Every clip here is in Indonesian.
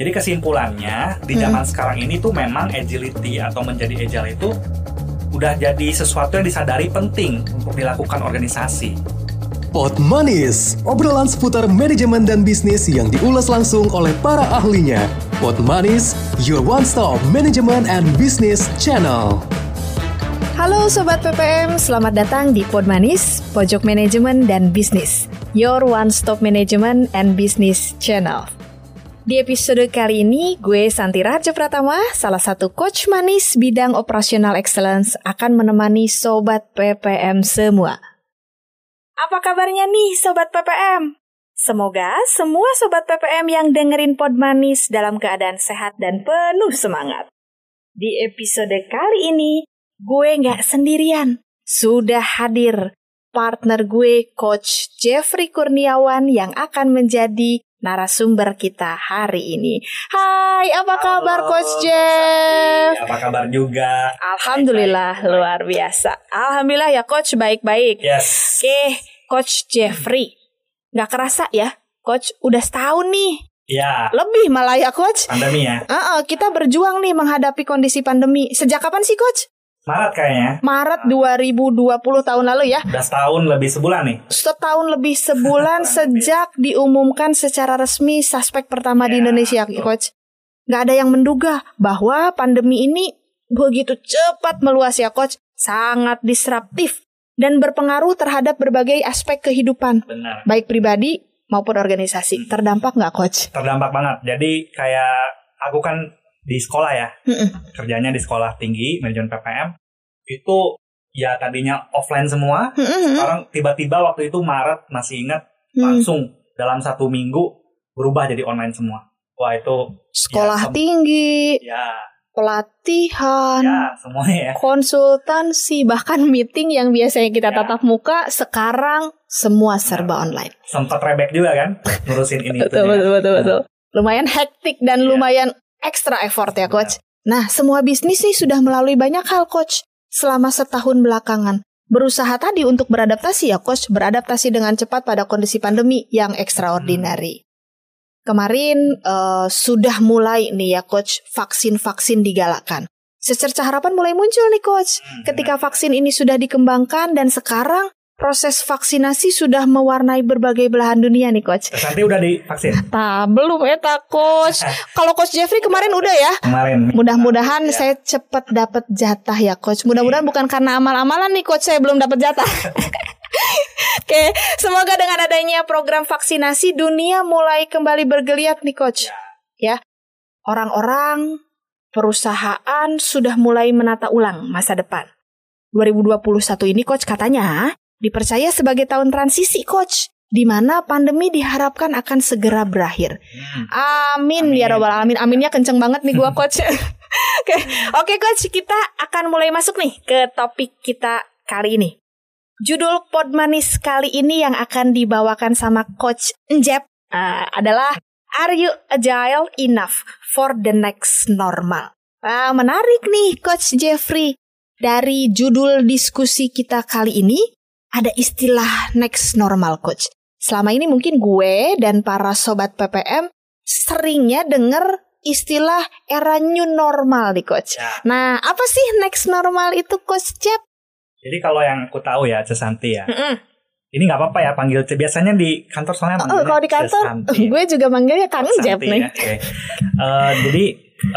Jadi kesimpulannya di Hmm. zaman sekarang ini tuh memang agility atau menjadi agile itu udah jadi sesuatu yang disadari penting untuk dilakukan organisasi. Pot Manis, obrolan seputar manajemen dan bisnis yang diulas langsung oleh para ahlinya. Pot Manis, your one-stop management and business channel. Halo Sobat PPM, selamat datang di Pod Manis, Pojok Manajemen dan Bisnis, your one-stop management and business channel. Di episode kali ini, gue Santi Raja Pratama, salah satu coach manis bidang operational excellence akan menemani Sobat PPM semua. Apa kabarnya nih Sobat PPM? Semoga semua Sobat PPM yang dengerin Pod Manis dalam keadaan sehat dan penuh semangat. Di episode kali ini, gue nggak sendirian. Sudah hadir partner gue, Coach Jeffrey Kurniawan yang akan menjadi narasumber kita hari ini. Hai, apa kabar Halo, Coach Mas Jeff? Apa kabar juga? Alhamdulillah Baik, baik, luar biasa. Alhamdulillah ya Coach baik-baik. Yes. Oke, Coach Jeffrey. Nggak kerasa ya, Coach udah setahun nih. Ya, Lebih malah ya Coach. pandemi ya. Heeh, kita berjuang nih menghadapi kondisi pandemi. Sejak kapan sih Coach? Maret kayaknya. Maret 2020 tahun lalu ya. Udah setahun lebih sebulan nih. Setahun lebih sebulan sejak diumumkan secara resmi suspek pertama di Ya, Indonesia, betul. Coach. Nggak ada yang menduga bahwa pandemi ini begitu cepat meluas ya, Coach. Sangat disruptif dan berpengaruh terhadap berbagai aspek kehidupan, Benar. baik pribadi maupun organisasi. Terdampak nggak, Coach? Terdampak banget. Jadi kayak aku kan di sekolah ya. Mm-mm. Kerjanya di sekolah tinggi, manajemen PPM. Itu ya tadinya offline semua. Mm-mm. Sekarang tiba-tiba waktu itu Maret masih ingat Hmm. langsung dalam satu minggu berubah jadi online semua. Wah itu Sekolah Ya, tinggi, ya pelatihan, ya semuanya ya. konsultansi, bahkan meeting yang biasanya kita Ya. tatap muka, sekarang semua serba online. Sempat rebek juga kan ngurusin ini Betul, itu. betul, betul, betul. Lumayan hektik dan Iya. lumayan ekstra effort ya, Coach. Nah, semua bisnis nih sudah melalui banyak hal, Coach. Selama setahun belakangan. Berusaha tadi untuk beradaptasi ya, Coach. Beradaptasi dengan cepat pada kondisi pandemi yang extraordinary. Kemarin eh, sudah mulai nih ya, Coach, vaksin-vaksin digalakkan. Secerca harapan mulai muncul nih, Coach. Hmm, Ketika vaksin ini sudah dikembangkan dan sekarang proses vaksinasi sudah mewarnai berbagai belahan dunia nih, Coach. Nanti udah divaksin Nah, belum ya, Coach. Kalau Coach Jeffrey kemarin udah ya. kemarin. Mudah-mudahan Ya. saya cepat dapat jatah ya, Coach. Mudah-mudahan bukan karena amal-amalan nih, Coach. Saya belum dapat jatah. Oke, semoga dengan adanya program vaksinasi dunia mulai kembali bergeliat nih, Coach. Ya, orang-orang, perusahaan sudah mulai menata ulang masa depan. 2021 ini, Coach, katanya dipercaya sebagai tahun transisi, Coach. Di mana pandemi diharapkan akan segera berakhir. Amin, Amin. ya robbal alamin. Aminnya kenceng banget nih gua coach. Oke, oke coach, kita akan mulai masuk nih ke topik kita kali ini. Judul pod manis kali ini yang akan dibawakan sama coach Njep uh, adalah Are you agile enough for the next normal? Ah, menarik nih coach Jeffrey. Dari judul diskusi kita kali ini ada istilah next normal coach. Selama ini mungkin gue dan para sobat PPM seringnya denger istilah era new normal nih coach. Ya. Nah, apa sih next normal itu coach Jep? Jadi kalau yang aku tahu ya Cesanti ya. Mm-mm. Ini nggak apa-apa ya panggil C. Biasanya di kantor soalnya Oh, kalau di kantor Cesanti. gue juga manggilnya Kang Jep nih. ya, oke. Eh, jadi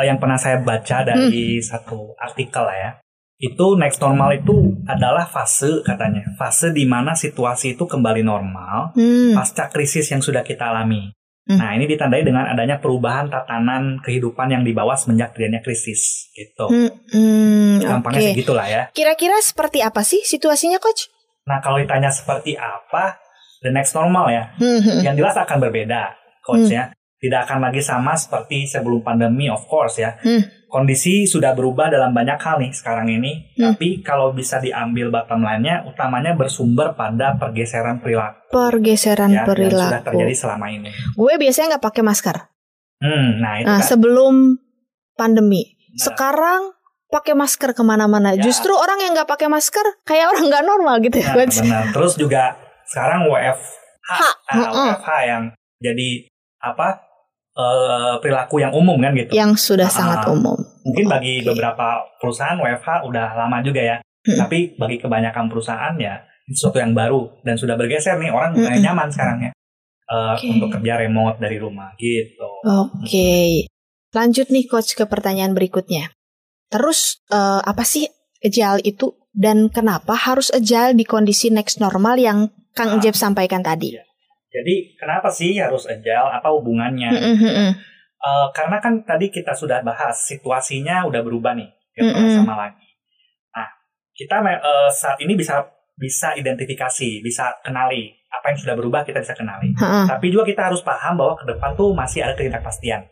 eh, yang pernah saya baca dari satu artikel lah ya, itu next normal itu adalah fase katanya, fase di mana situasi itu kembali normal Hmm. pasca krisis yang sudah kita alami. Hmm. Nah ini ditandai dengan adanya perubahan tatanan kehidupan yang dibawa semenjak terjadinya krisis gitu. Hmm, hmm, Gampangnya Oke. sih gitulah ya. Kira-kira seperti apa sih situasinya coach? Nah kalau ditanya seperti apa the next normal ya, Hmm, hmm. yang jelas akan berbeda coach ya. Tidak akan lagi sama seperti sebelum pandemi of course ya. Hmm. Kondisi sudah berubah dalam banyak hal nih sekarang ini. Hmm. Tapi kalau bisa diambil bottom line-nya utamanya bersumber pada pergeseran perilaku Pergeseran ya, yang sudah perilaku. terjadi selama ini. Gue biasanya nggak pakai masker. Hmm, nah itu Nah, kan. sebelum pandemi. Benar. Sekarang pakai masker ke mana-mana. Ya. Justru orang yang nggak pakai masker kayak orang nggak normal gitu ya, Nah, benar. Terus juga sekarang WFH, Ha, ah. WFH yang jadi apa? Uh, perilaku yang umum kan gitu. Yang sudah Ah, sangat umum. Mungkin bagi Oke. beberapa perusahaan WFH udah lama juga ya. Hmm. Tapi bagi kebanyakan perusahaan ya itu sesuatu yang baru dan sudah bergeser nih orang mulai Mm-mm. nyaman sekarang ya uh, Oke. untuk kerja remote dari rumah gitu. Oke. Lanjut nih coach ke pertanyaan berikutnya. Terus eh, apa sih agile itu dan kenapa harus agile di kondisi next normal yang Kang Ah. Jeb sampaikan tadi? Iya. Jadi kenapa sih harus agile? Apa hubungannya? Mm-mm, mm-mm. Uh, karena kan tadi kita sudah bahas situasinya udah berubah nih, gak pernah Mm-mm. sama lagi. Nah, kita uh, saat ini bisa bisa identifikasi, bisa kenali apa yang sudah berubah kita bisa kenali. Ha-ha. Tapi juga kita harus paham bahwa ke depan tuh masih ada ketidakpastian.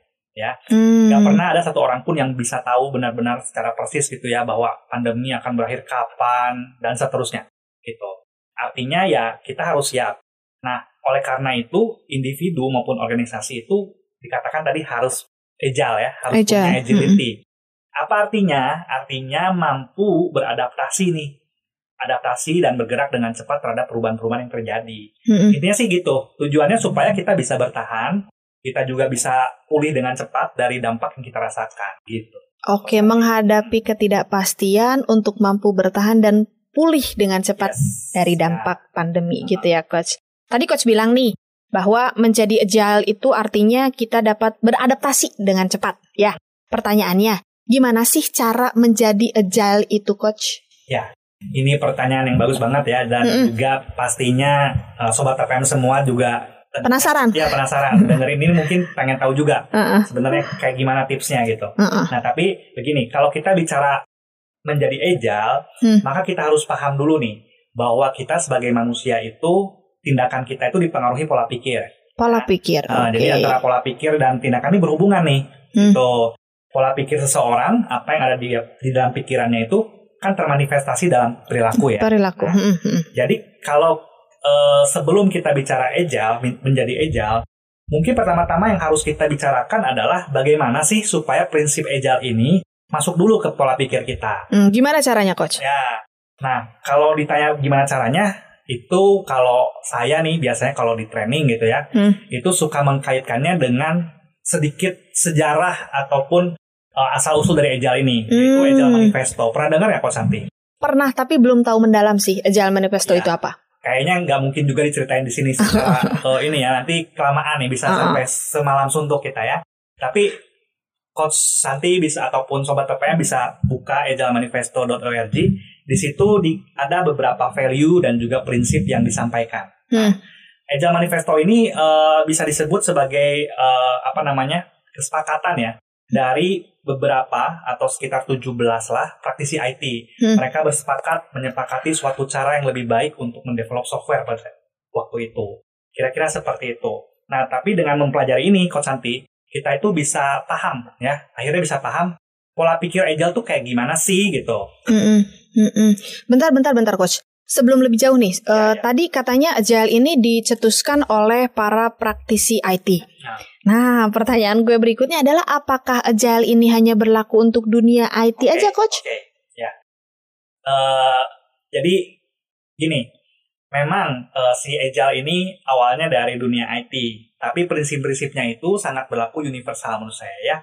Hmm. Gak pernah ada satu orang pun yang bisa tahu benar-benar secara persis gitu ya bahwa pandemi akan berakhir kapan dan seterusnya gitu. Artinya ya kita harus siap. Nah, oleh karena itu individu maupun organisasi itu dikatakan tadi harus agile ya, harus Agile. punya agility. Apa artinya? Artinya mampu beradaptasi nih. Adaptasi dan bergerak dengan cepat terhadap perubahan-perubahan yang terjadi. Mm-mm. Intinya sih gitu. Tujuannya supaya kita bisa bertahan, kita juga bisa pulih dengan cepat dari dampak yang kita rasakan gitu. Oke, menghadapi ketidakpastian untuk mampu bertahan dan pulih dengan cepat Yes. dari dampak pandemi gitu ya coach. Tadi coach bilang nih bahwa menjadi agile itu artinya kita dapat beradaptasi dengan cepat ya. Pertanyaannya, gimana sih cara menjadi agile itu coach? Ini pertanyaan yang bagus banget ya dan Mm-mm. juga pastinya uh, sobat TPM semua juga Penasaran? ya penasaran dengerin ini mungkin pengen tahu juga Heeh, sebenarnya kayak gimana tipsnya gitu. heeh. Nah, tapi begini, kalau kita bicara menjadi agile, Hmm. maka kita harus paham dulu nih bahwa kita sebagai manusia itu tindakan kita itu dipengaruhi pola pikir. Pola pikir. Nah, Oke. Jadi antara pola pikir dan tindakan ini berhubungan nih. Hmm. Gitu. Pola pikir seseorang, apa yang ada di di dalam pikirannya itu kan termanifestasi dalam perilaku ya. Perilaku. Nah, Hmm. Jadi kalau eh, sebelum kita bicara men- menjadi agile, mungkin pertama-tama yang harus kita bicarakan adalah bagaimana sih supaya prinsip agile ini masuk dulu ke pola pikir kita. Hmm, Gimana caranya coach? Ya. Nah, kalau ditanya gimana caranya, itu kalau saya nih biasanya kalau di training gitu ya, Hmm. itu suka mengkaitkannya dengan sedikit sejarah ataupun uh, asal usul dari Agile ini, yaitu Hmm. Agile Manifesto. Pernah dengar ya, Coach Santi? Pernah tapi belum tahu mendalam sih agile manifesto Ya. itu apa. Kayaknya nggak mungkin juga diceritain di sini secara uh, ini ya, nanti kelamaan nih bisa Uh-uh. sampai semalam suntuk kita ya. Tapi Coach Santi bisa ataupun Sobat PPM bisa buka agilemanifesto.org. Di situ di, ada beberapa value dan juga prinsip yang disampaikan. Hmm. Agile Manifesto ini eh, bisa disebut sebagai eh, apa namanya kesepakatan ya dari beberapa atau sekitar 17 lah praktisi IT. Hmm. Mereka bersepakat menyepakati suatu cara yang lebih baik untuk mendevelop software pada waktu itu. Kira-kira seperti itu. Nah, tapi dengan mempelajari ini, Coach Santi, kita itu bisa paham ya. Akhirnya bisa paham pola pikir Agile tuh kayak gimana sih gitu. Mm-mm, mm-mm. Bentar, bentar, bentar, coach. Sebelum lebih jauh nih, eh, ya. tadi katanya agile ini dicetuskan oleh para praktisi IT. Nah. Nah, pertanyaan gue berikutnya adalah apakah agile ini hanya berlaku untuk dunia IT Oke, aja, coach? Oke, ya. Eh, jadi gini, memang eh, si Agile ini awalnya dari dunia IT, tapi prinsip-prinsipnya itu sangat berlaku universal menurut saya ya.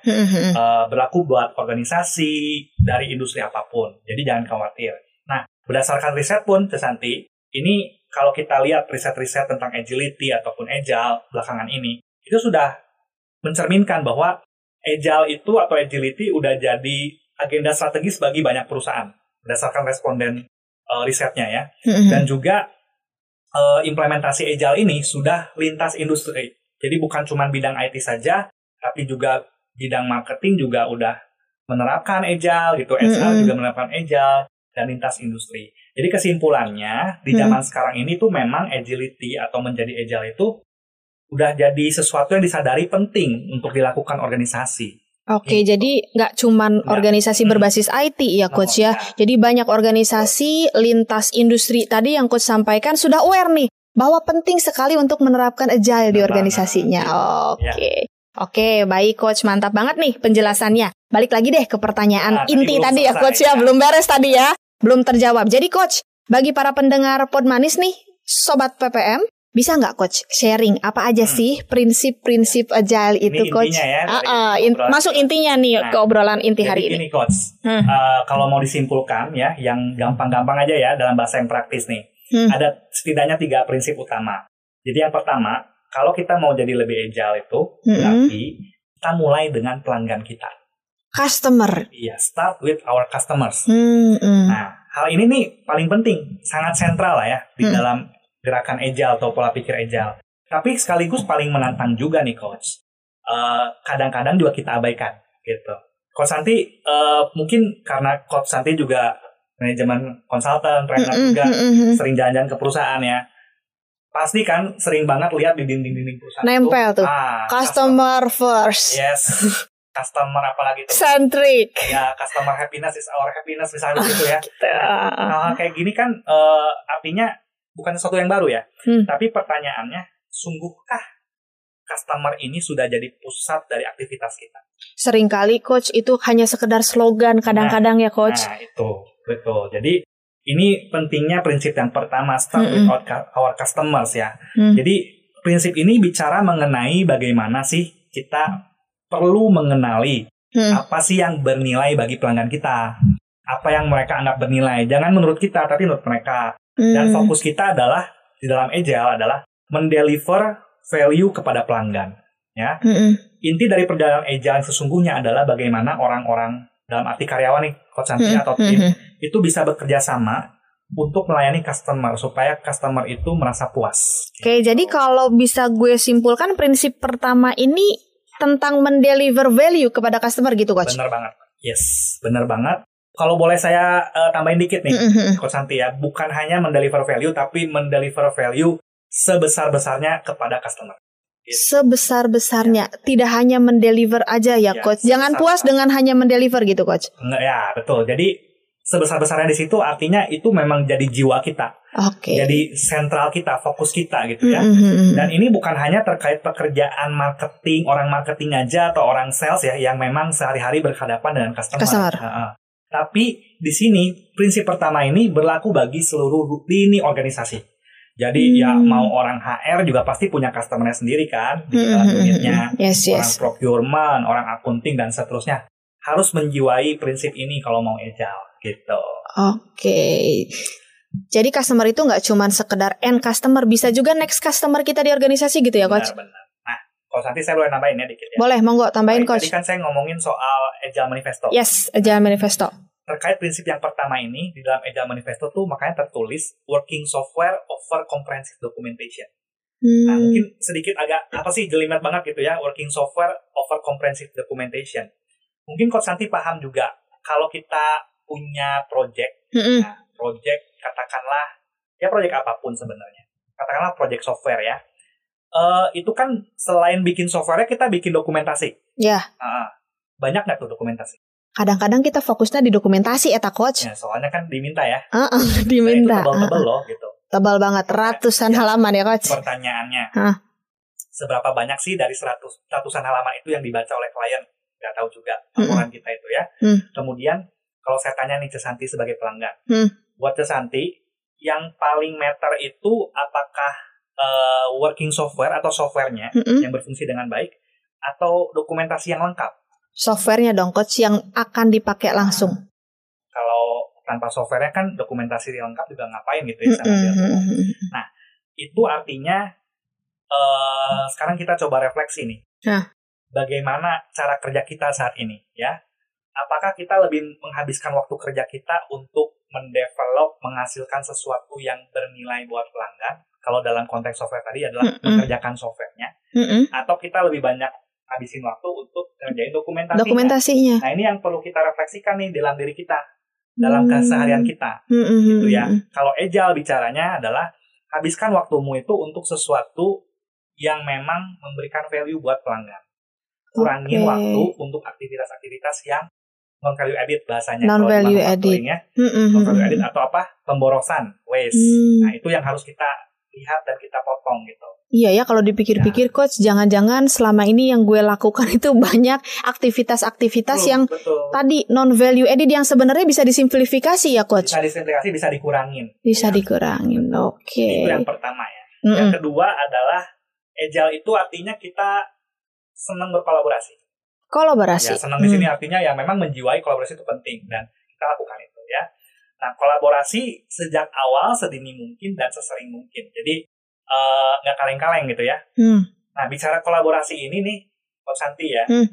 Eh, berlaku buat organisasi dari industri apa pun. Jadi jangan khawatir. Nah, berdasarkan riset pun, Cesanti, ini kalau kita lihat riset-riset tentang agility ataupun agile belakangan ini, itu sudah mencerminkan bahwa agile itu atau agility udah jadi agenda strategis bagi banyak perusahaan berdasarkan responden eh, risetnya ya dan juga eh, implementasi agile ini sudah lintas industri jadi bukan cuma bidang IT saja tapi juga bidang marketing juga udah menerapkan agile gitu HR Mm-mm. juga menerapkan agile dan lintas industri jadi kesimpulannya di Mm. zaman sekarang ini tuh memang agility atau menjadi agile itu udah jadi sesuatu yang disadari penting untuk dilakukan organisasi Oke, Gitu. jadi nggak cuman Nggak. organisasi Hmm. berbasis IT ya, coach ya. ya. Jadi banyak organisasi lintas industri tadi yang coach sampaikan sudah aware nih bahwa penting sekali untuk menerapkan agile di organisasinya. banget. Oke. Oke, baik coach, mantap banget nih penjelasannya. Balik lagi deh ke pertanyaan Nah, tadi inti belum tadi ya coach ya, ya. belum beres tadi ya. Belum terjawab. Jadi coach, bagi para pendengar Podmanis nih, sobat PPM, Bisa nggak coach sharing apa aja Hmm. sih prinsip-prinsip agile itu Ini coach? ya, dari ah, in- masuk intinya nih Nah, ke obrolan inti hari ini. gini coach, Hmm. Eh, kalau mau disimpulkan ya, yang gampang-gampang aja ya dalam bahasa yang praktis nih. Hmm. Ada setidaknya tiga prinsip utama. Jadi yang pertama, kalau kita mau jadi lebih agile itu, berarti kita mulai dengan pelanggan kita. Customer. Iya, start with our customers. Hmm, hmm. Nah, hal ini nih paling penting, sangat sentral lah ya di Hmm. dalam gerakan agile atau pola pikir agile. Tapi sekaligus paling menantang juga nih coach. Eh, kadang-kadang juga kita abaikan gitu. Coach Santi eh, mungkin karena coach Santi juga manajemen konsultan, trainer Mm-mm, juga mm-mm. sering jalan-jalan ke perusahaan ya. Pasti kan sering banget lihat di dinding-dinding perusahaan Nempel tuh. Ah, Customer first. Yes. Customer apalagi tuh. Centric. Ya, customer happiness is our happiness misalnya gitu ya. Ah, hal kayak gini kan eh, artinya bukan sesuatu yang baru ya. Hmm. Tapi pertanyaannya, sungguhkah customer ini sudah jadi pusat dari aktivitas kita? Seringkali coach itu hanya sekedar slogan kadang-kadang ya coach. Nah, itu betul. Jadi ini pentingnya prinsip yang pertama start with Mm-mm. our cu- our customers ya. Hmm. Jadi prinsip ini bicara mengenai bagaimana sih kita perlu mengenali Hmm. apa sih yang bernilai bagi pelanggan kita. Apa yang mereka anggap bernilai. Jangan menurut kita, tapi menurut mereka. Dan Hmm. fokus kita adalah di dalam agile adalah mendeliver value kepada pelanggan. Ya, Mm-mm. inti dari perjalanan agile sesungguhnya adalah bagaimana orang-orang dalam arti karyawan nih, coach Santi Hmm, atau hmm, tim hmm. itu bisa bekerja sama untuk melayani customer supaya customer itu merasa puas. Oke, jadi kalau bisa gue simpulkan prinsip pertama ini tentang mendeliver value kepada customer gitu coach. Bener banget. Yes, bener banget. Kalau boleh saya eh, tambahin dikit nih, Mm-mm. Coach Santi ya, bukan hanya mendeliver value, tapi mendeliver value sebesar-besarnya kepada customer. Sebesar-besarnya, tidak hanya mendeliver aja ya Ya, coach. Jangan puas dengan hanya mendeliver gitu coach. Enggak ya, betul. Jadi sebesar-besarnya di situ artinya itu memang jadi jiwa kita, Oke. jadi sentral kita, fokus kita gitu ya. Mm-mm. Dan ini bukan hanya terkait pekerjaan marketing, orang marketing aja atau orang sales ya yang memang sehari-hari berhadapan dengan customer. Customer. Heeh. Tapi di sini prinsip pertama ini berlaku bagi seluruh lini organisasi. Jadi ya Hmm. mau orang HR juga pasti punya customernya sendiri kan di dalam Mm-mm. unitnya. Yes, Orang yes. procurement, orang akunting dan seterusnya harus menjiwai prinsip ini kalau mau agile gitu. Oke. Jadi customer itu nggak cuma sekedar end customer, bisa juga next customer kita di organisasi gitu ya coach? Benar-benar. Nah, kalau nanti saya boleh nambahin ya dikit ya. Boleh, monggo tambahin Tadi coach. kan saya ngomongin soal agile manifesto. Yes, Agile Manifesto. Terkait prinsip yang pertama ini di dalam Agile Manifesto tuh makanya tertulis working software over comprehensive documentation. Nah, Hmm. mungkin sedikit agak apa sih jelimet banget gitu ya working software over comprehensive documentation. Mungkin Coach Santi paham juga kalau kita punya project, Mm-mm. nah, project katakanlah ya project apa pun sebenarnya. Katakanlah project software ya. Eh, itu kan selain bikin software kita bikin dokumentasi. Ya, Ah, banyak nggak tuh dokumentasi? Kadang-kadang kita fokusnya di dokumentasi eta coach. Ya, soalnya kan diminta ya. Heeh, Nah, diminta. itu tebel-tebel Heeh. loh gitu. Tebal banget, ratusan Ya. halaman ya coach. Pertanyaannya, Hah. seberapa banyak sih dari 100 ratusan halaman itu yang dibaca oleh klien? Gak tahu juga laporan kita itu ya. Hmm. Kemudian kalau saya tanya nih Cesanti sebagai pelanggan, Hmm. buat Cesanti yang paling meter itu apakah eh, working software atau softwarenya Mm-mm. yang berfungsi dengan baik atau dokumentasi yang lengkap? Softwarenya dong coach yang akan dipakai langsung. Kalau tanpa softwarenya kan dokumentasi lengkap juga ngapain gitu ya? sana dia. Mm-mm. itu artinya eh sekarang kita coba refleksi nih. Hah. Bagaimana cara kerja kita saat ini ya? Apakah kita lebih menghabiskan waktu kerja kita untuk mendevelop, menghasilkan sesuatu yang bernilai buat pelanggan? Kalau dalam konteks software tadi adalah Mm-mm. mengerjakan softwarenya, Mm-mm. atau kita lebih banyak habisin waktu untuk ngerjain dokumentasinya. Dokumentasinya. Nah ini yang perlu kita refleksikan nih dalam diri kita, dalam Hmm. keseharian kita Mm-mm. gitu ya. Kalau agile bicaranya adalah habiskan waktumu itu untuk sesuatu yang memang memberikan value buat pelanggan. Kurangin Oke. waktu untuk aktivitas-aktivitas yang non value added bahasanya. Non value manufacturing ya, Mm-mm. non value added atau apa? Pemborosan, waste. Hmm. Nah, itu yang harus kita lihat dan kita potong gitu. Iya ya kalau dipikir-pikir coach jangan-jangan selama ini yang gue lakukan itu banyak aktivitas-aktivitas Betul, yang betul. tadi non value added yang sebenarnya bisa disimplifikasi ya coach. bisa disimplifikasi, bisa dikurangin. Bisa Ya, dikurangin. Oke. Itu yang pertama ya. Yang Mm-mm. kedua adalah agile itu artinya kita senang berkolaborasi. Kolaborasi. Ya, senang di sini Hmm. artinya ya memang menjiwai kolaborasi itu penting dan kita lakukan itu ya. Nah, kolaborasi sejak awal sedini mungkin dan sesering mungkin. Jadi eh, nggak kaleng-kaleng gitu ya. Hmm. Nah, bicara kolaborasi ini nih, Coach Santi ya, Hmm.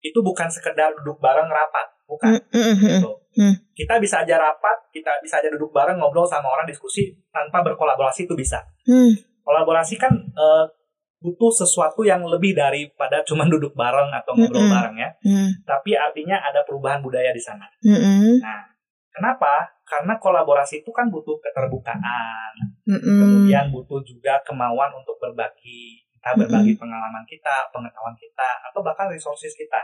itu bukan sekedar duduk bareng rapat, bukan. Hmm, hmm, hmm, Gitu. Hmm. Kita bisa aja rapat, kita bisa aja duduk bareng ngobrol sama orang diskusi tanpa berkolaborasi itu bisa. hmm. Kolaborasi kan eh, butuh sesuatu yang lebih daripada cuma duduk bareng atau ngobrol Mm-mm. bareng ya. Hmm. Tapi artinya ada perubahan budaya di sana. Hmm, hmm. Nah, kenapa? Karena kolaborasi itu kan butuh keterbukaan, Hmm, hmm. kemudian butuh juga kemauan untuk berbagi, entah berbagi pengalaman kita, pengetahuan kita, atau bahkan resources kita.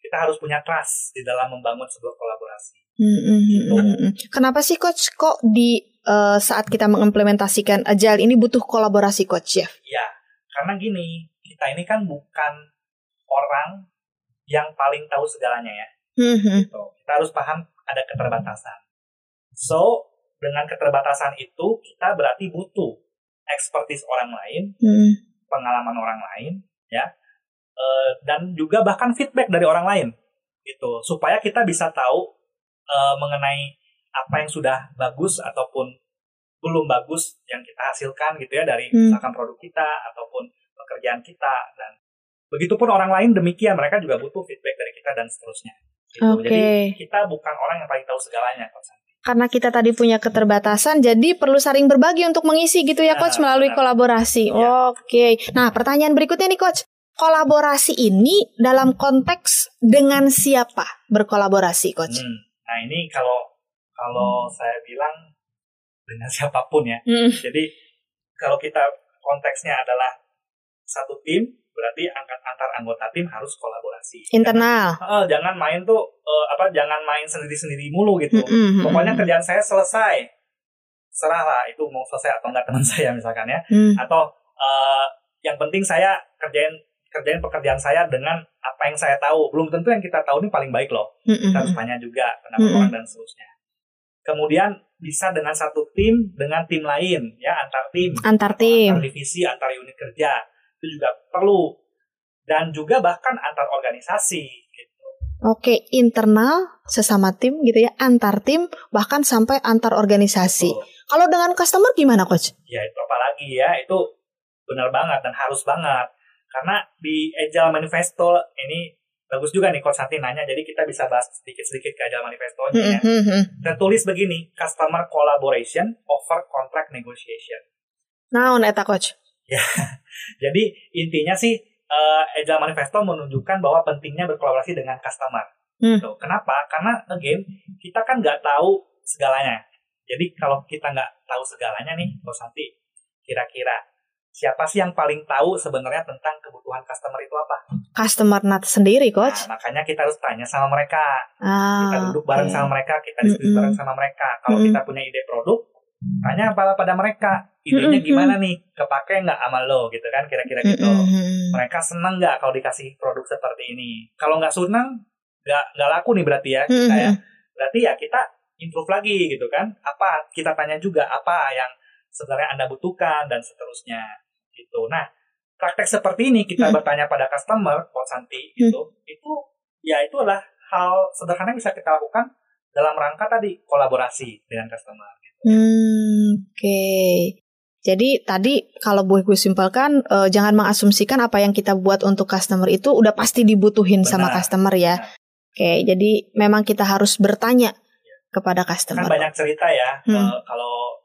Kita harus punya trust di dalam membangun sebuah kolaborasi. Hmm, hmm, hmm, hmm, hmm. Kenapa sih coach kok di eh, saat kita mengimplementasikan agile ini butuh kolaborasi coach? Ya, karena gini, kita ini kan bukan orang yang paling tahu segalanya ya. Hmm, hmm. Gitu. Kita harus paham ada keterbatasan. So, dengan keterbatasan itu kita berarti butuh expertise orang lain, Hmm. pengalaman orang lain, ya, Eh, dan juga bahkan feedback dari orang lain, gitu, supaya kita bisa tahu eh, mengenai apa yang sudah bagus ataupun belum bagus yang kita hasilkan, gitu ya, dari Hmm. misalkan produk kita ataupun pekerjaan kita dan begitupun orang lain demikian mereka juga butuh feedback dari kita dan seterusnya. Gitu. Oke. Jadi kita bukan orang yang paling tahu segalanya, Coach. Karena kita tadi punya keterbatasan, jadi perlu saling berbagi untuk mengisi gitu ya, coach, melalui benar. kolaborasi. Iya. Oke. Nah, pertanyaan berikutnya nih, coach. Kolaborasi ini dalam konteks dengan siapa berkolaborasi, coach? Hmm. Nah ini kalau kalau saya bilang dengan siapa pun ya. Hmm. Jadi kalau kita konteksnya adalah satu tim, berarti angkat antar anggota tim harus kolaborasi. Internal. Eh, jangan main tuh eh, apa? Jangan main sendiri-sendiri mulu gitu. Hmm, hmm, hmm, Pokoknya hmm. kerjaan saya selesai. Serahlah itu mau selesai atau enggak teman saya misalkan ya. Hmm. Atau eh, yang penting saya kerjain kerjain pekerjaan saya dengan apa yang saya tahu. Belum tentu yang kita tahu ini paling baik loh Hmm, hmm, kita harus hmm. tanya juga pendapat Mm-mm. orang dan seterusnya. Kemudian bisa dengan satu tim dengan tim lain ya antar tim, Antar tim. antar divisi, antar unit kerja itu juga perlu dan juga bahkan antar organisasi gitu. Oke, internal sesama tim gitu ya, antar tim bahkan sampai antar organisasi. Tuh. Kalau dengan customer gimana, coach? Ya itu apalagi ya itu benar banget dan harus banget karena di Agile Manifesto ini bagus juga nih Coach Santi nanya jadi kita bisa bahas sedikit-sedikit ke Agile Manifesto Hmm, ya. hmm, hmm. Tertulis begini, customer collaboration over contract negotiation. Naon eta, coach? Jadi intinya sih eh, Agile Manifesto menunjukkan bahwa pentingnya berkolaborasi dengan customer. Hmm. Gitu. Kenapa? Karena again kita kan nggak tahu segalanya. Jadi kalau kita nggak tahu segalanya nih, Bos Santi, kira-kira siapa sih yang paling tahu sebenarnya tentang kebutuhan customer itu apa? Customer nat sendiri, coach. Nah, makanya kita harus tanya sama mereka. Kita Ah, duduk bareng oke. sama mereka, kita diskusi Mm-mm. bareng sama mereka. Kalau Mm-mm. kita punya ide produk, tanya pada pada mereka. Idenya gimana nih? Kepake nggak sama lo gitu kan? Kira-kira gitu. Mereka senang nggak kalau dikasih produk seperti ini? Kalau nggak senang, nggak nggak laku nih berarti ya kita ya. Berarti ya kita improve lagi gitu kan? Apa kita tanya juga apa yang sebenarnya anda butuhkan dan seterusnya gitu. Nah praktek seperti ini kita Hmm. bertanya pada customer, Coach Santi gitu, itu ya itu adalah hal sederhana yang bisa kita lakukan dalam rangka tadi kolaborasi dengan customer. Hmm, Oke. Jadi tadi kalau boleh gue simpelkan, eh, jangan mengasumsikan apa yang kita buat untuk customer itu udah pasti dibutuhin sama Benar, customer ya. Oke, jadi memang kita harus bertanya kepada Kan customer. banyak cerita ya Hmm. kalau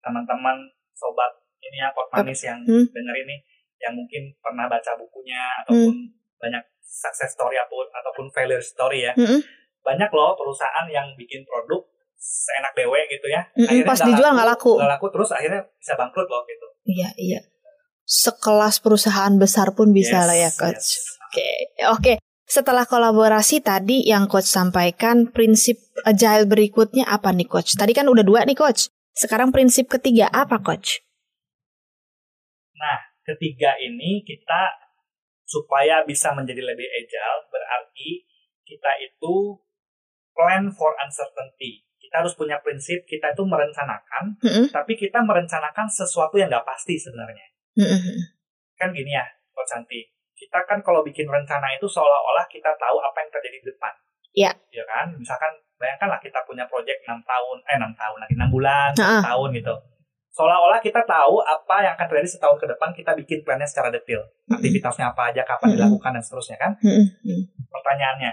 teman-teman sobat ini ya Pot Manis yang Hmm. denger ini yang mungkin pernah baca bukunya ataupun banyak success story ataupun, ataupun failure story ya. Mm-mm. Banyak loh perusahaan yang bikin produk seenak dewe gitu ya. Mm-mm, pas dijual nggak laku. Nggak laku terus akhirnya bisa bangkrut loh gitu. Iya, iya. Sekelas perusahaan besar pun bisa Yes, lah ya, coach. yes. Oke, oke. Setelah kolaborasi tadi yang coach sampaikan, prinsip agile berikutnya apa nih, coach? Tadi kan udah dua nih, coach. Sekarang prinsip ketiga apa, coach? Nah, ketiga ini kita supaya bisa menjadi lebih agile berarti kita itu plan for uncertainty. Kita harus punya prinsip kita itu merencanakan, Mm-mm. tapi kita merencanakan sesuatu yang nggak pasti sebenarnya. Mm-mm. Kan gini ya, Coach Santi. Kita kan kalau bikin rencana itu seolah-olah kita tahu apa yang terjadi di depan. Iya. Ya kan? Misalkan bayangkanlah kita punya proyek 6 tahun, eh 6 tahun lagi, 6 bulan, 1 Ah. tahun gitu. Seolah-olah kita tahu apa yang akan terjadi setahun ke depan, kita bikin plannya secara detail. Aktivitasnya apa aja, kapan Mm-mm. dilakukan, dan seterusnya kan? Mm-mm. Pertanyaannya,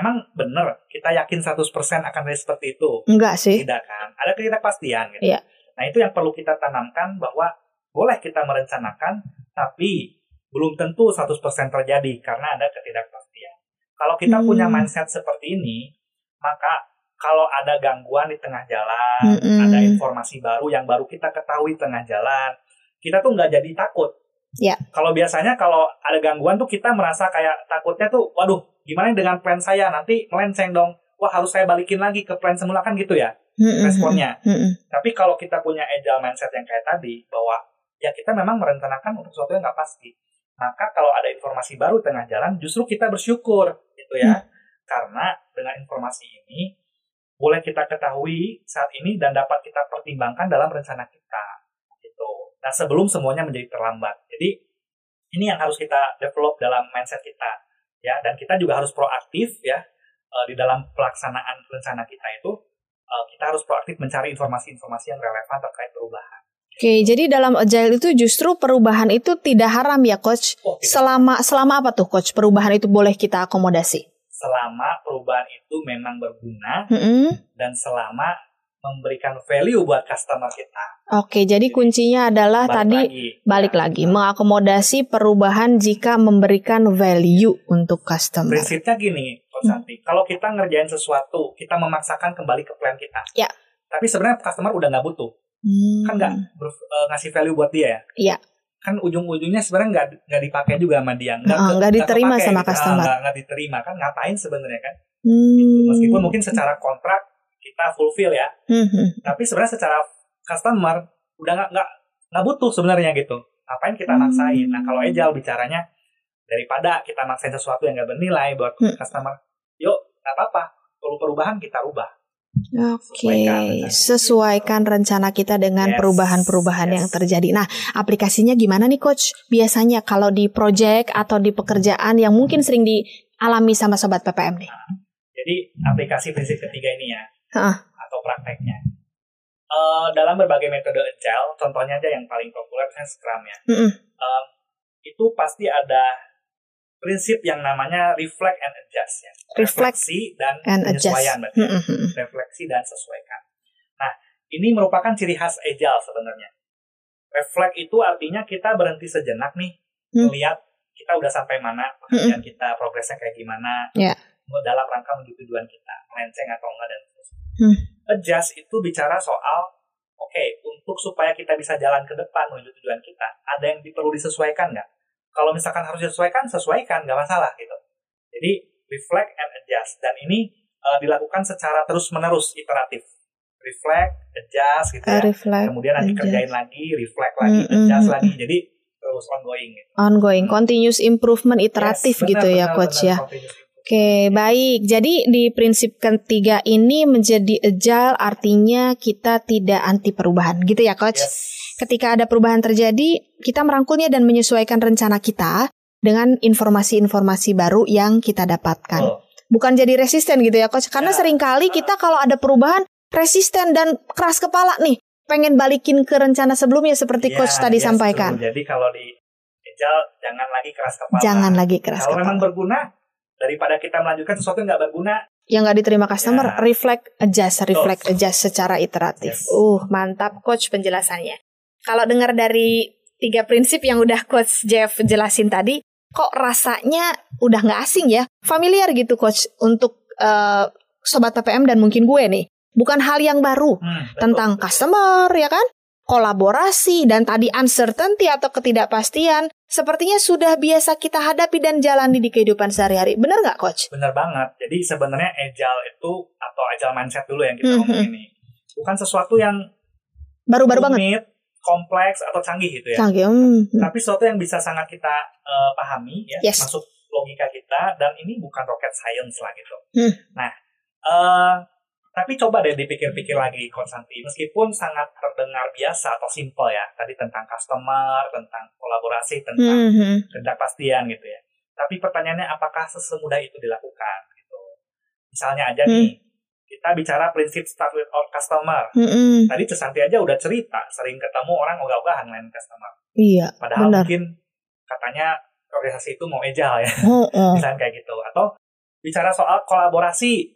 emang bener kita yakin 100% akan seperti itu? Enggak sih. Tidak kan? Ada ketidakpastian gitu. Iya. Nah itu yang perlu kita tanamkan bahwa boleh kita merencanakan, tapi belum tentu 100% terjadi karena ada ketidakpastian. Kalau kita Hmm. punya mindset seperti ini, maka kalau ada gangguan di tengah jalan, Mm-mm. ada informasi baru yang baru kita ketahui tengah jalan, kita tuh nggak jadi takut. Ya. Kalau biasanya kalau ada gangguan tuh kita merasa kayak takutnya tuh, waduh, gimana dengan plan saya nanti melenceng dong. Wah harus saya balikin lagi ke plan semula kan gitu ya responnya. Tapi kalau kita punya agile mindset yang kayak tadi, bahwa ya kita memang merencanakan untuk sesuatu yang nggak pasti. Maka kalau ada informasi baru tengah jalan, justru kita bersyukur, gitu ya. Karena dengan informasi ini, boleh kita ketahui saat ini dan dapat kita pertimbangkan dalam rencana kita. Gitu. Nah sebelum semuanya menjadi terlambat. Jadi ini yang harus kita develop dalam mindset kita. Ya Dan kita juga harus proaktif ya eh, di dalam pelaksanaan rencana kita itu eh, kita harus proaktif mencari informasi-informasi yang relevan terkait perubahan. Oke, jadi dalam agile itu justru perubahan itu tidak haram ya, coach. Oh, tidak. Selama selama apa tuh, coach? Perubahan itu boleh kita akomodasi. Selama perubahan itu memang berguna Mm-mm. dan selama memberikan value buat customer kita. Oke, jadi kuncinya adalah Balik tadi lagi. balik lagi mengakomodasi perubahan jika memberikan value untuk customer. Prinsipnya gini, Coach Santi. Kalau kita ngerjain sesuatu, kita memaksakan kembali ke plan kita. Ya. Tapi sebenarnya customer udah nggak butuh. Hmm. Kan nggak eh, ngasih value buat dia ya. Iya. Kan ujung-ujungnya sebenarnya nggak nggak dipakai juga sama dia. Ah, ke- nggak diterima kepake sama gitu. Ah, customer. nggak nggak diterima kan ngapain sebenarnya kan? Hmm. Meskipun mungkin secara kontrak kita fulfill ya, Hmm, hmm. tapi sebenarnya secara customer udah nggak nggak nggak butuh sebenarnya gitu. Ngapain kita Hmm. maksain? Nah kalau agile bicaranya daripada kita maksain sesuatu yang nggak bernilai buat Hmm. customer, yuk nggak apa-apa. Perlu perubahan kita rubah. Oke, Sesuaikan rencana. sesuaikan rencana kita dengan Yes, perubahan-perubahan yes. yang terjadi. Nah, aplikasinya gimana nih coach? Biasanya kalau di project atau di pekerjaan yang mungkin sering dialami sama sobat PPM nih. Jadi aplikasi prinsip ketiga ini ya, Heeh. atau prakteknya. Eh, dalam berbagai metode agile, contohnya aja yang paling populer misalnya Scrum ya. Mm-mm. Em, itu pasti ada prinsip yang namanya reflect and adjust ya. Reflect Refleksi dan and adjust. penyesuaian berarti. Mm-mm, mm-mm. Refleksi dan sesuaikan. Nah, ini merupakan ciri khas agile sebenarnya. Reflect itu artinya kita berhenti sejenak nih, Hmm. melihat kita udah sampai mana pekerjaan kita, progresnya kayak gimana, Ya. dalam rangka menuju tujuan kita, melenceng atau enggak dan seterusnya. Hmm. Adjust itu bicara soal, oke, untuk supaya kita bisa jalan ke depan menuju tujuan kita, ada yang perlu disesuaikan nggak? Kalau misalkan harus disesuaikan, sesuaikan, nggak masalah gitu. Jadi reflect and adjust dan ini uh, dilakukan secara terus menerus iteratif. Reflect, adjust gitu ya. Reflect, Kemudian nanti adjust. kerjain lagi, reflect lagi, Mm-mm. adjust lagi. Jadi terus ongoing gitu. ongoing, continuous improvement iteratif Yes, gitu benar, ya benar, coach benar, ya. Oke, baik. Jadi di prinsip ketiga ini menjadi agile artinya kita tidak anti perubahan, gitu ya, coach? Yes. Ketika ada perubahan terjadi, kita merangkulnya dan menyesuaikan rencana kita dengan informasi-informasi baru yang kita dapatkan. Betul. Bukan jadi resisten gitu ya, coach? Karena Ya. sering kali kita kalau ada perubahan resisten dan keras kepala nih, pengen balikin ke rencana sebelumnya seperti Ya, coach tadi yes, sampaikan. betul. Jadi kalau di agile jangan lagi keras kepala. Jangan lagi keras Kalau memang kepala. berguna daripada kita melanjutkan sesuatu yang nggak berguna, yang nggak diterima customer, Ya. reflect adjust, reflect adjust secara iteratif. Yes. Uh, mantap coach penjelasannya. Kalau dengar dari tiga prinsip yang udah coach Jeff jelasin tadi, kok rasanya udah nggak asing ya, familiar gitu coach untuk eh, sobat PPM dan mungkin gue nih. Bukan hal yang baru hmm, betul. tentang customer ya kan? Kolaborasi dan tadi uncertainty atau ketidakpastian sepertinya sudah biasa kita hadapi dan jalani di kehidupan sehari-hari. Benar nggak coach? benar banget. Jadi sebenarnya agile itu atau agile mindset dulu yang kita Hmm, ngomong ini, bukan sesuatu yang Baru-baru banget. rumit, kompleks atau canggih gitu ya. Canggih. hmm, hmm. Tapi sesuatu yang bisa sangat kita eh, pahami ya, Yes. masuk logika kita dan ini bukan rocket science lah gitu. Hmm. Nah, eh, Tapi coba deh dipikir-pikir lagi Coach Santi. Meskipun sangat terdengar biasa atau simple ya. Tadi tentang customer, tentang kolaborasi, tentang Mhm. ketidakpastian gitu ya. Tapi pertanyaannya apakah sesemudah itu dilakukan gitu. Misalnya aja Hmm. nih, kita bicara prinsip start with our customer. Mhm. Tadi Cesanti aja udah cerita, sering ketemu orang ogah-ogahan main customer. Iya, Padahal benar. mungkin katanya organisasi itu mau agile ya, oh. misalnya kayak gitu. Atau bicara soal kolaborasi,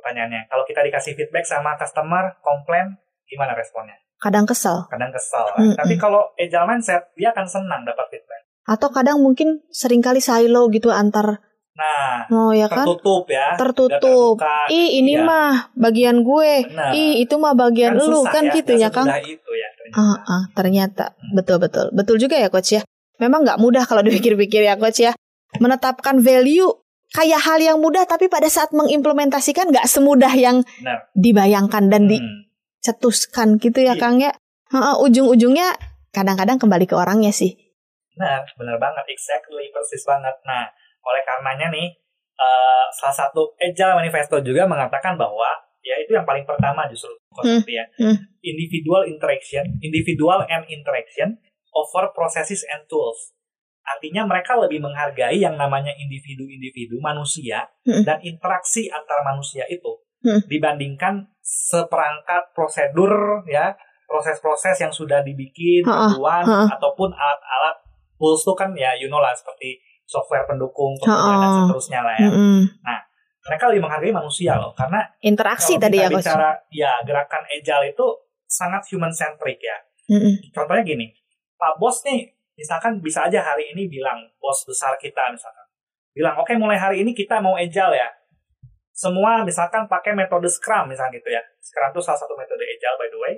pertanyaannya, kalau kita dikasih feedback sama customer, komplain, gimana responnya? Kadang kesel. Kadang kesel. Mm-mm. Tapi kalau agile mindset, dia akan senang dapat feedback. Atau kadang mungkin sering kali silo gitu antar Nah, oh ya kan tertutup ya. tertutup. Terbuka. Ih ini Iya. mah bagian gue. Benar. Ih itu mah bagian Kan lu susah kan gitu nggak ya Kang. itu ya. ternyata. Ah, ah, ternyata betul betul betul juga ya coach ya. Memang nggak mudah kalau dipikir-pikir ya coach ya. Menetapkan value kayak hal yang mudah tapi pada saat mengimplementasikan nggak semudah yang Benar. dibayangkan dan Hmm. dicetuskan gitu ya Iya. Kang ya. Ujung-ujungnya kadang-kadang kembali ke orangnya sih. Benar, benar banget, exactly, persis banget. Nah, oleh karenanya nih, eh, salah satu Agile Manifesto juga mengatakan bahwa ya itu yang paling pertama justru konsep ya, hmm. individual interaction, individual and interaction over processes and tools. Artinya mereka lebih menghargai yang namanya individu-individu manusia Hmm. dan interaksi antar manusia itu Hmm. dibandingkan seperangkat prosedur ya proses-proses yang sudah dibikin duluan ataupun alat-alat tools itu kan ya you know lah seperti software pendukung kemudian dan seterusnya lah ya. Mm-mm. Mereka lebih menghargai manusia loh karena Interaksi kalau tadi kita ya coach. bicara ya gerakan agile itu sangat human centric ya. Mm-mm. Contohnya gini, Pak Bos nih misalkan bisa aja hari ini bilang bos besar kita misalkan bilang oke mulai hari ini kita mau agile ya. Semua misalkan pakai metode Scrum misalnya gitu ya. Scrum itu salah satu metode agile by the way.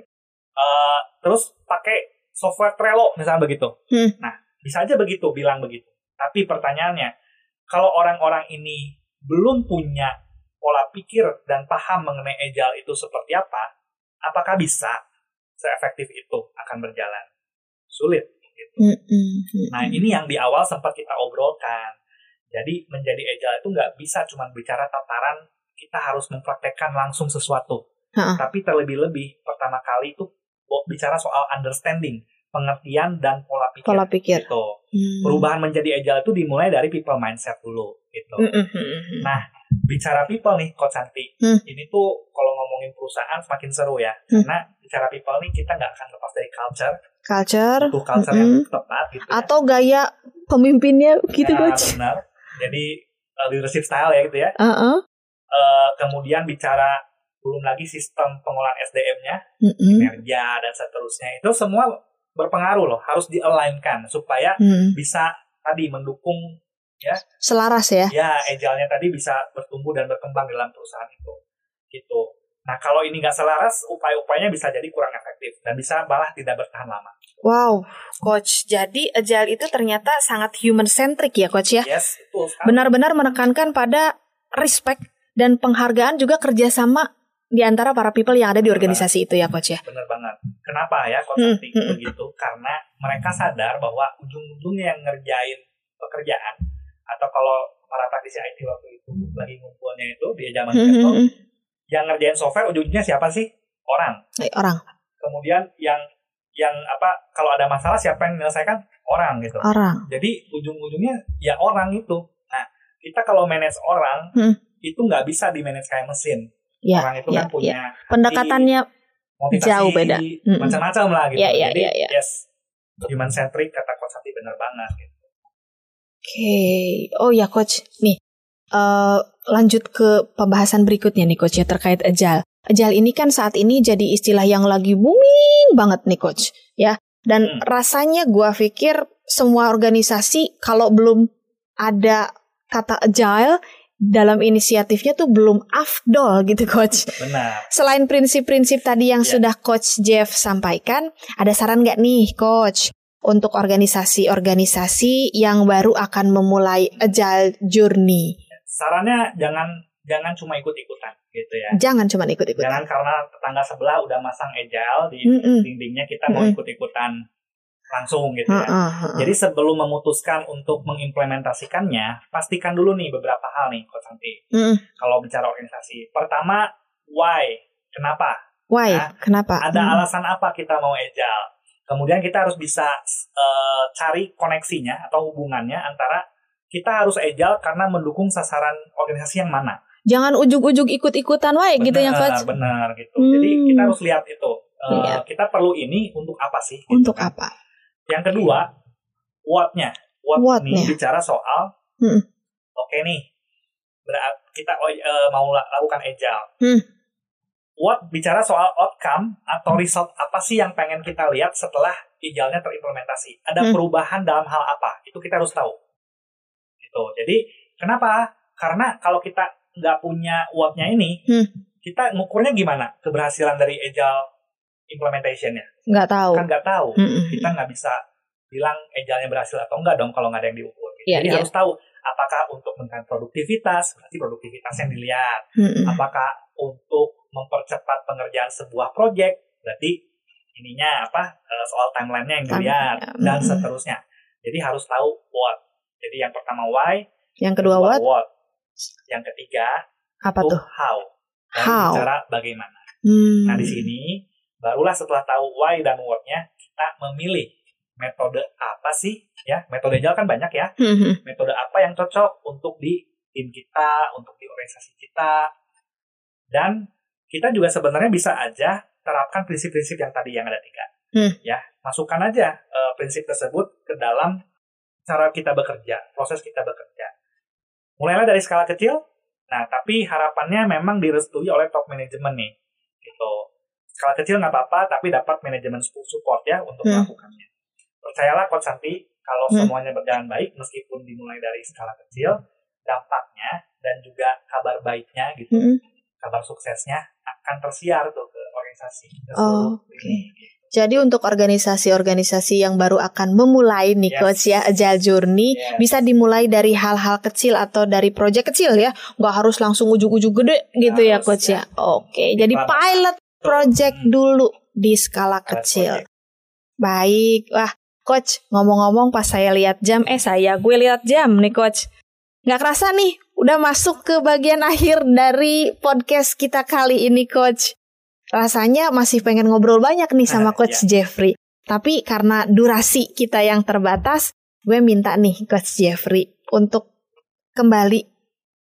Eh, terus pakai software Trello misalnya begitu. Hmm. Nah, bisa aja begitu bilang begitu. Tapi pertanyaannya, kalau orang-orang ini belum punya pola pikir dan paham mengenai agile itu seperti apa, apakah bisa seefektif itu akan berjalan? Sulit. Gitu. Mm-mm. Nah, ini yang di awal sempat kita obrolkan. Jadi, menjadi agile itu nggak bisa cuma bicara tataran kita harus mempraktekkan langsung sesuatu. Ha-ha. Tapi terlebih-lebih, pertama kali itu bo- bicara soal understanding, pengertian, dan pola pikir. Pola pikir. Gitu. Hmm. Perubahan menjadi agile itu dimulai dari people mindset dulu. Gitu. Mm-mm. Nah, bicara people nih, Coach Santi. Hmm. Ini tuh kalau ngomongin perusahaan semakin seru ya. Hmm. Karena bicara people nih kita nggak akan lepas dari culture. Culture Butuh culture yang Mm-mm. tepat gitu ya. atau gaya pemimpinnya gitu Ya, coach. benar. Jadi uh, leadership style ya gitu ya. Uh-uh. Eh, kemudian bicara belum lagi sistem pengolahan SDM-nya, Mm-mm. kinerja dan seterusnya. Itu semua berpengaruh loh, harus di-align-kan supaya Mm. bisa tadi mendukung Selaras ya. ya agile-nya tadi bisa bertumbuh dan berkembang dalam perusahaan itu. Gitu. Nah, kalau ini nggak selaras, upaya-upayanya bisa jadi kurang efektif dan bisa malah tidak bertahan lama. Wow, coach. Jadi agile itu ternyata sangat human centric ya coach ya. Yes, betul. Benar-benar menekankan pada respect dan penghargaan juga kerjasama di antara para people yang ada di organisasi itu ya coach ya. Bener banget. Kenapa ya kok Hmm, hmm. begitu? Karena mereka sadar bahwa ujung-ujungnya yang ngerjain pekerjaan atau kalau para praktisi IT waktu itu lagi ngumpulnya itu di zaman Hmm, itu, hmm, hmm. yang ngerjain software ujung-ujungnya siapa sih? Orang. Eh, orang, Kemudian yang yang apa kalau ada masalah siapa yang menyelesaikan? Orang gitu. orang. Jadi ujung-ujungnya ya orang itu. Nah, kita kalau manage orang Hmm. itu nggak bisa di manage kayak mesin. Ya, orang itu ya, kan punya Pendekatannya motivasi Jauh beda. Mm-mm. macam-macam lah gitu. Ya, ya, Jadi ya, ya. yes, human centric kata Coach Santi benar banget gitu. Oke, oh ya coach, nih eh lanjut ke pembahasan berikutnya nih coach ya terkait agile. Agile ini kan saat ini jadi istilah yang lagi booming banget nih coach, ya. Dan Hmm. rasanya gua pikir semua organisasi kalau belum ada kata agile dalam inisiatifnya tuh belum afdol gitu coach. Benar. Selain prinsip-prinsip tadi yang Ya. sudah coach Jeff sampaikan, ada saran nggak nih coach untuk organisasi-organisasi yang baru akan memulai agile journey? Sarannya jangan jangan cuma ikut-ikutan gitu ya. Jangan cuma ikut-ikutan. Jangan karena tetangga sebelah udah masang agile di Mm-mm. dindingnya kita mau Mm-mm. ikut-ikutan langsung gitu ya. Heeh, heeh. Jadi sebelum memutuskan untuk mengimplementasikannya, pastikan dulu nih beberapa hal nih Coach Santi. Mm-mm. Kalau bicara organisasi, pertama why, kenapa? Why? Nah, Kenapa? Ada alasan apa kita mau agile? Kemudian kita harus bisa eh, cari koneksinya atau hubungannya antara kita harus agile karena mendukung sasaran organisasi yang mana. Jangan ujuk-ujuk ikut-ikutan wae gitu ya, Coach. Benar, gitu. Hmm. Jadi kita harus lihat itu. Iya. Kita perlu ini untuk apa sih? gitu Untuk kan. apa? Yang kedua, what-nya. What What-nya. nih bicara soal, Hmm. oke nih, berat kita oh, eh, mau la- lakukan agile. Hmm. What bicara soal outcome atau result apa sih yang pengen kita lihat setelah agile-nya terimplementasi? Ada Hmm. perubahan dalam hal apa? Itu kita harus tahu. Gitu. Jadi kenapa? Karena kalau kita nggak punya what-nya ini, Hmm. kita ngukurnya gimana keberhasilan dari agile implementation-nya? Nggak tahu. Kan nggak tahu Mm-mm. kita nggak bisa bilang agile-nya berhasil atau enggak dong kalau nggak ada yang diukur. gitu. Iya, Jadi iya. harus tahu apakah untuk meningkatkan produktivitas, berarti produktivitas yang dilihat. Mm-mm. Apakah untuk mempercepat pengerjaan sebuah proyek, berarti ininya apa eh, soal timeline-nya yang dilihat Timeline-nya, dan mm-mm. seterusnya. Jadi harus tahu what. Jadi yang pertama why, Yang kedua what? Yang ketiga Apa tuh? how. Dan How. bicara bagaimana. Hmm. Nah di sini barulah setelah tahu why dan what-nya kita memilih metode apa sih ya metode agile kan banyak ya Hmm. metode apa yang cocok untuk di tim kita untuk di organisasi kita dan kita juga sebenarnya bisa aja terapkan prinsip-prinsip yang tadi yang ada tiga Hmm. ya masukkan aja eh, prinsip tersebut ke dalam cara kita bekerja proses kita bekerja mulailah dari skala kecil nah tapi harapannya memang direstui oleh top manajemen nih gitu skala kecil nggak apa-apa tapi dapat manajemen support ya untuk Hmm. melakukannya percayalah Coach Santi kalau Hmm. semuanya berjalan baik meskipun dimulai dari skala kecil dampaknya dan juga kabar baiknya gitu Mm-mm. Kabar suksesnya akan tersiar tuh ke organisasi ke Oh, oke. lini. Jadi untuk organisasi-organisasi yang baru akan memulai nih Yes. coach ya agile journey Yes. bisa dimulai dari hal-hal kecil atau dari proyek kecil ya, nggak harus langsung ujuk-ujuk gede gitu ya coach ya. ya. Oke, jadi pilot project Hmm. dulu di skala Pilot kecil. project. Baik, wah coach ngomong-ngomong pas saya lihat jam, eh saya gue lihat jam nih coach. Nggak kerasa nih, udah masuk ke bagian akhir dari podcast kita kali ini coach. Rasanya masih pengen ngobrol banyak nih sama Ah, coach Jeffrey. Tapi karena durasi kita yang terbatas, gue minta nih coach Jeffrey untuk kembali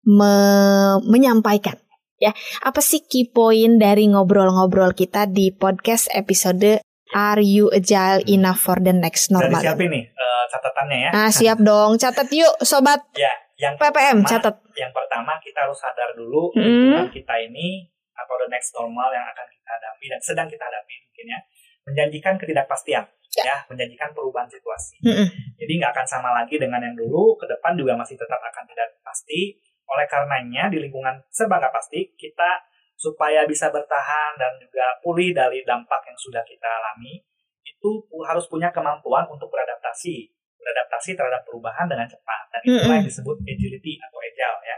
me- menyampaikan ya apa sih key point dari ngobrol-ngobrol kita di podcast episode Are You Agile Enough for the Next Normal? disiapin nih eh, catatannya ya Nah, siap dong. Catat yuk, sobat ya yang PPM, pertama- catat. yang pertama kita harus sadar dulu Hmm. lingkungan kita ini atau the next normal yang akan kita hadapi dan sedang kita hadapi mungkin ya menjanjikan ketidakpastian Ya. ya menjanjikan perubahan situasi Mm-mm. jadi nggak akan sama lagi dengan yang dulu ke depan juga masih tetap akan tidak pasti oleh karenanya di lingkungan serba nggak pasti kita supaya bisa bertahan dan juga pulih dari dampak yang sudah kita alami itu harus punya kemampuan untuk beradaptasi beradaptasi terhadap perubahan dengan cepat dan itulah Mm-mm. yang disebut agility atau agile ya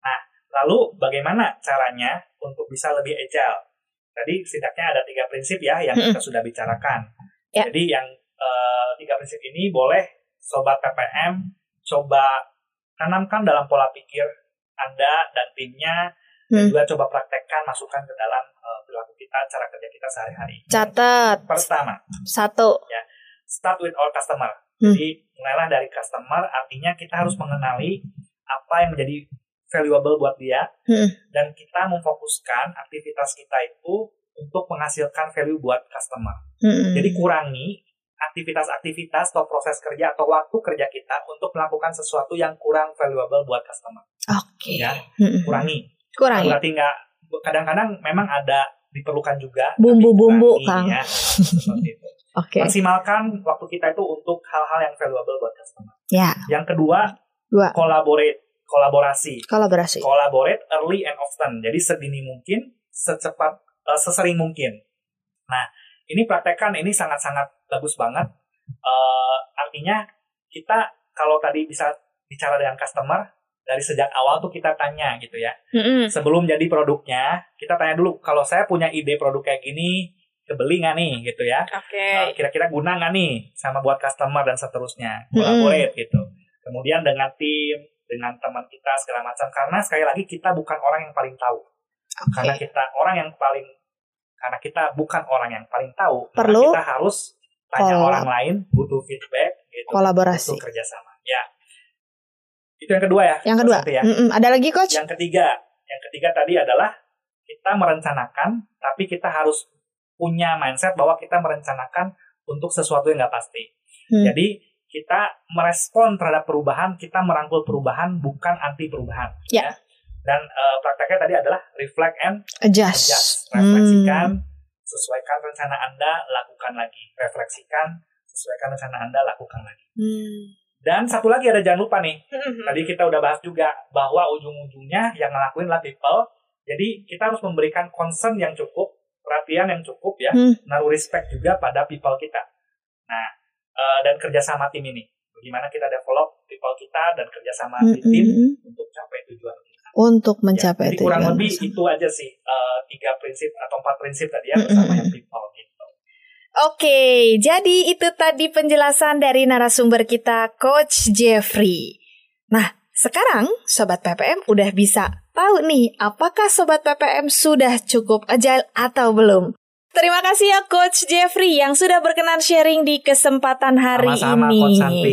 nah lalu bagaimana caranya untuk bisa lebih agile tadi setidaknya ada tiga prinsip ya yang kita sudah bicarakan Ya. jadi yang eh, tiga prinsip ini boleh sobat PPM coba tanamkan dalam pola pikir Anda dan timnya Hmm. dan juga coba praktekkan masukkan ke dalam eh, perilaku kita cara kerja kita sehari-hari. Catat. Pertama, Satu. start with our customer. Hmm. Jadi mulailah dari customer, artinya kita harus mengenali apa yang menjadi valuable buat dia Hmm. dan kita memfokuskan aktivitas kita itu untuk menghasilkan value buat customer. Mm-mm. Jadi kurangi aktivitas-aktivitas atau proses kerja atau waktu kerja kita untuk melakukan sesuatu yang kurang valuable buat customer. Oke. Ya, Mm-mm. kurangi. Kurang ya? Berarti nggak kadang-kadang memang ada diperlukan juga Bumbu-bumbu, tapi Kang. kurangi, ya. Seperti itu. Oke. Maksimalkan waktu kita itu untuk hal-hal yang valuable buat customer. Ya. Yang kedua, Dua. collaborate, kolaborasi. Kolaborasi. Collaborate early and often. Jadi sedini mungkin, secepat, eh, sesering mungkin. Nah, ini praktekkan ini sangat-sangat bagus banget. Eh, artinya kita kalau tadi bisa bicara dengan customer dari sejak awal tuh kita tanya gitu ya. Mm-mm. Sebelum jadi produknya, kita tanya dulu kalau saya punya ide produk kayak gini, kebeli nggak nih gitu ya. Oke. Uh, kira-kira guna nggak nih sama buat customer dan seterusnya collaborate gitu kemudian dengan tim dengan teman kita segala macam karena sekali lagi kita bukan orang yang paling tahu Oke. Karena kita orang yang paling karena kita bukan orang yang paling tahu, Perlu kita harus tanya kolab. orang lain, butuh feedback, gitu, Kolaborasi. butuh kerjasama. Ya, itu yang kedua ya. Yang kedua, ya. Ada lagi coach? Yang ketiga, yang ketiga tadi adalah kita merencanakan, tapi kita harus punya mindset bahwa kita merencanakan untuk sesuatu yang nggak pasti. Hmm. Jadi kita merespon terhadap perubahan, kita merangkul perubahan, bukan anti perubahan. Ya. Dan eh, prakteknya tadi adalah reflect and Adjust. adjust. Hmm. Refleksikan, sesuaikan rencana Anda, lakukan lagi. Refleksikan, sesuaikan rencana Anda, lakukan lagi. Hmm. Dan satu lagi ada jangan lupa nih, Hmm. tadi kita udah bahas juga bahwa ujung-ujungnya yang ngelakuin lah people. Jadi kita harus memberikan concern yang cukup, perhatian yang cukup ya, Hmm. naruh respect juga pada people kita. Nah, eh, dan kerjasama tim ini, bagaimana kita develop people kita dan kerjasama di tim Mm-mm. untuk capai tujuan kita. Untuk Ya, mencapai jadi kurang tujuan lebih bersama. itu aja sih eh, tiga prinsip atau empat prinsip tadi ya Mm-mm. bersama yang people gitu. Oke, jadi itu tadi penjelasan dari narasumber kita, Coach Jeffrey. Nah, sekarang Sobat PPM udah bisa tahu nih, apakah Sobat PPM sudah cukup agile atau belum? Terima kasih ya Coach Jeffrey yang sudah berkenan sharing di kesempatan hari Sama-sama ini. Coach Santi.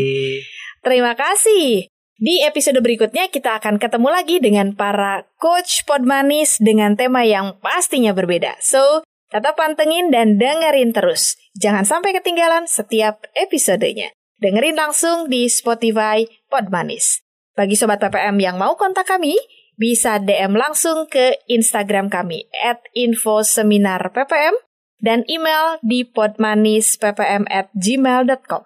Terima kasih. Di episode berikutnya kita akan ketemu lagi dengan para coach podmanis dengan tema yang pastinya berbeda. So, tetap pantengin dan dengerin terus. Jangan sampai ketinggalan setiap episodenya. Dengerin langsung di Spotify Podmanis. Bagi Sobat PPM yang mau kontak kami, bisa DM langsung ke Instagram kami at infoseminarppm dan email di podmanisppm at gmail.com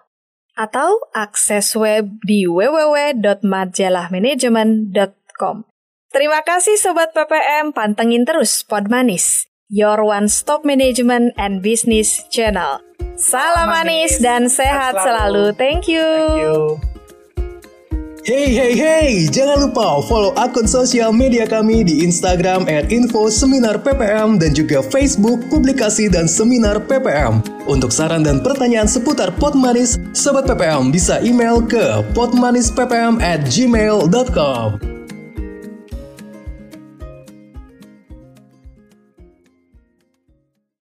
atau akses web di www.majalahmanajemen.com. Terima kasih Sobat PPM, pantengin terus Podmanis, your one-stop management and business channel. Salam manis dan sehat selalu. Thank you. Thank you. Hey hey hey, jangan lupa follow akun sosial media kami di Instagram at info seminar PPM dan juga Facebook publikasi dan seminar PPM. Untuk saran dan pertanyaan seputar Potmanis, Sobat PPM bisa email ke potmanisppm at gmail.com.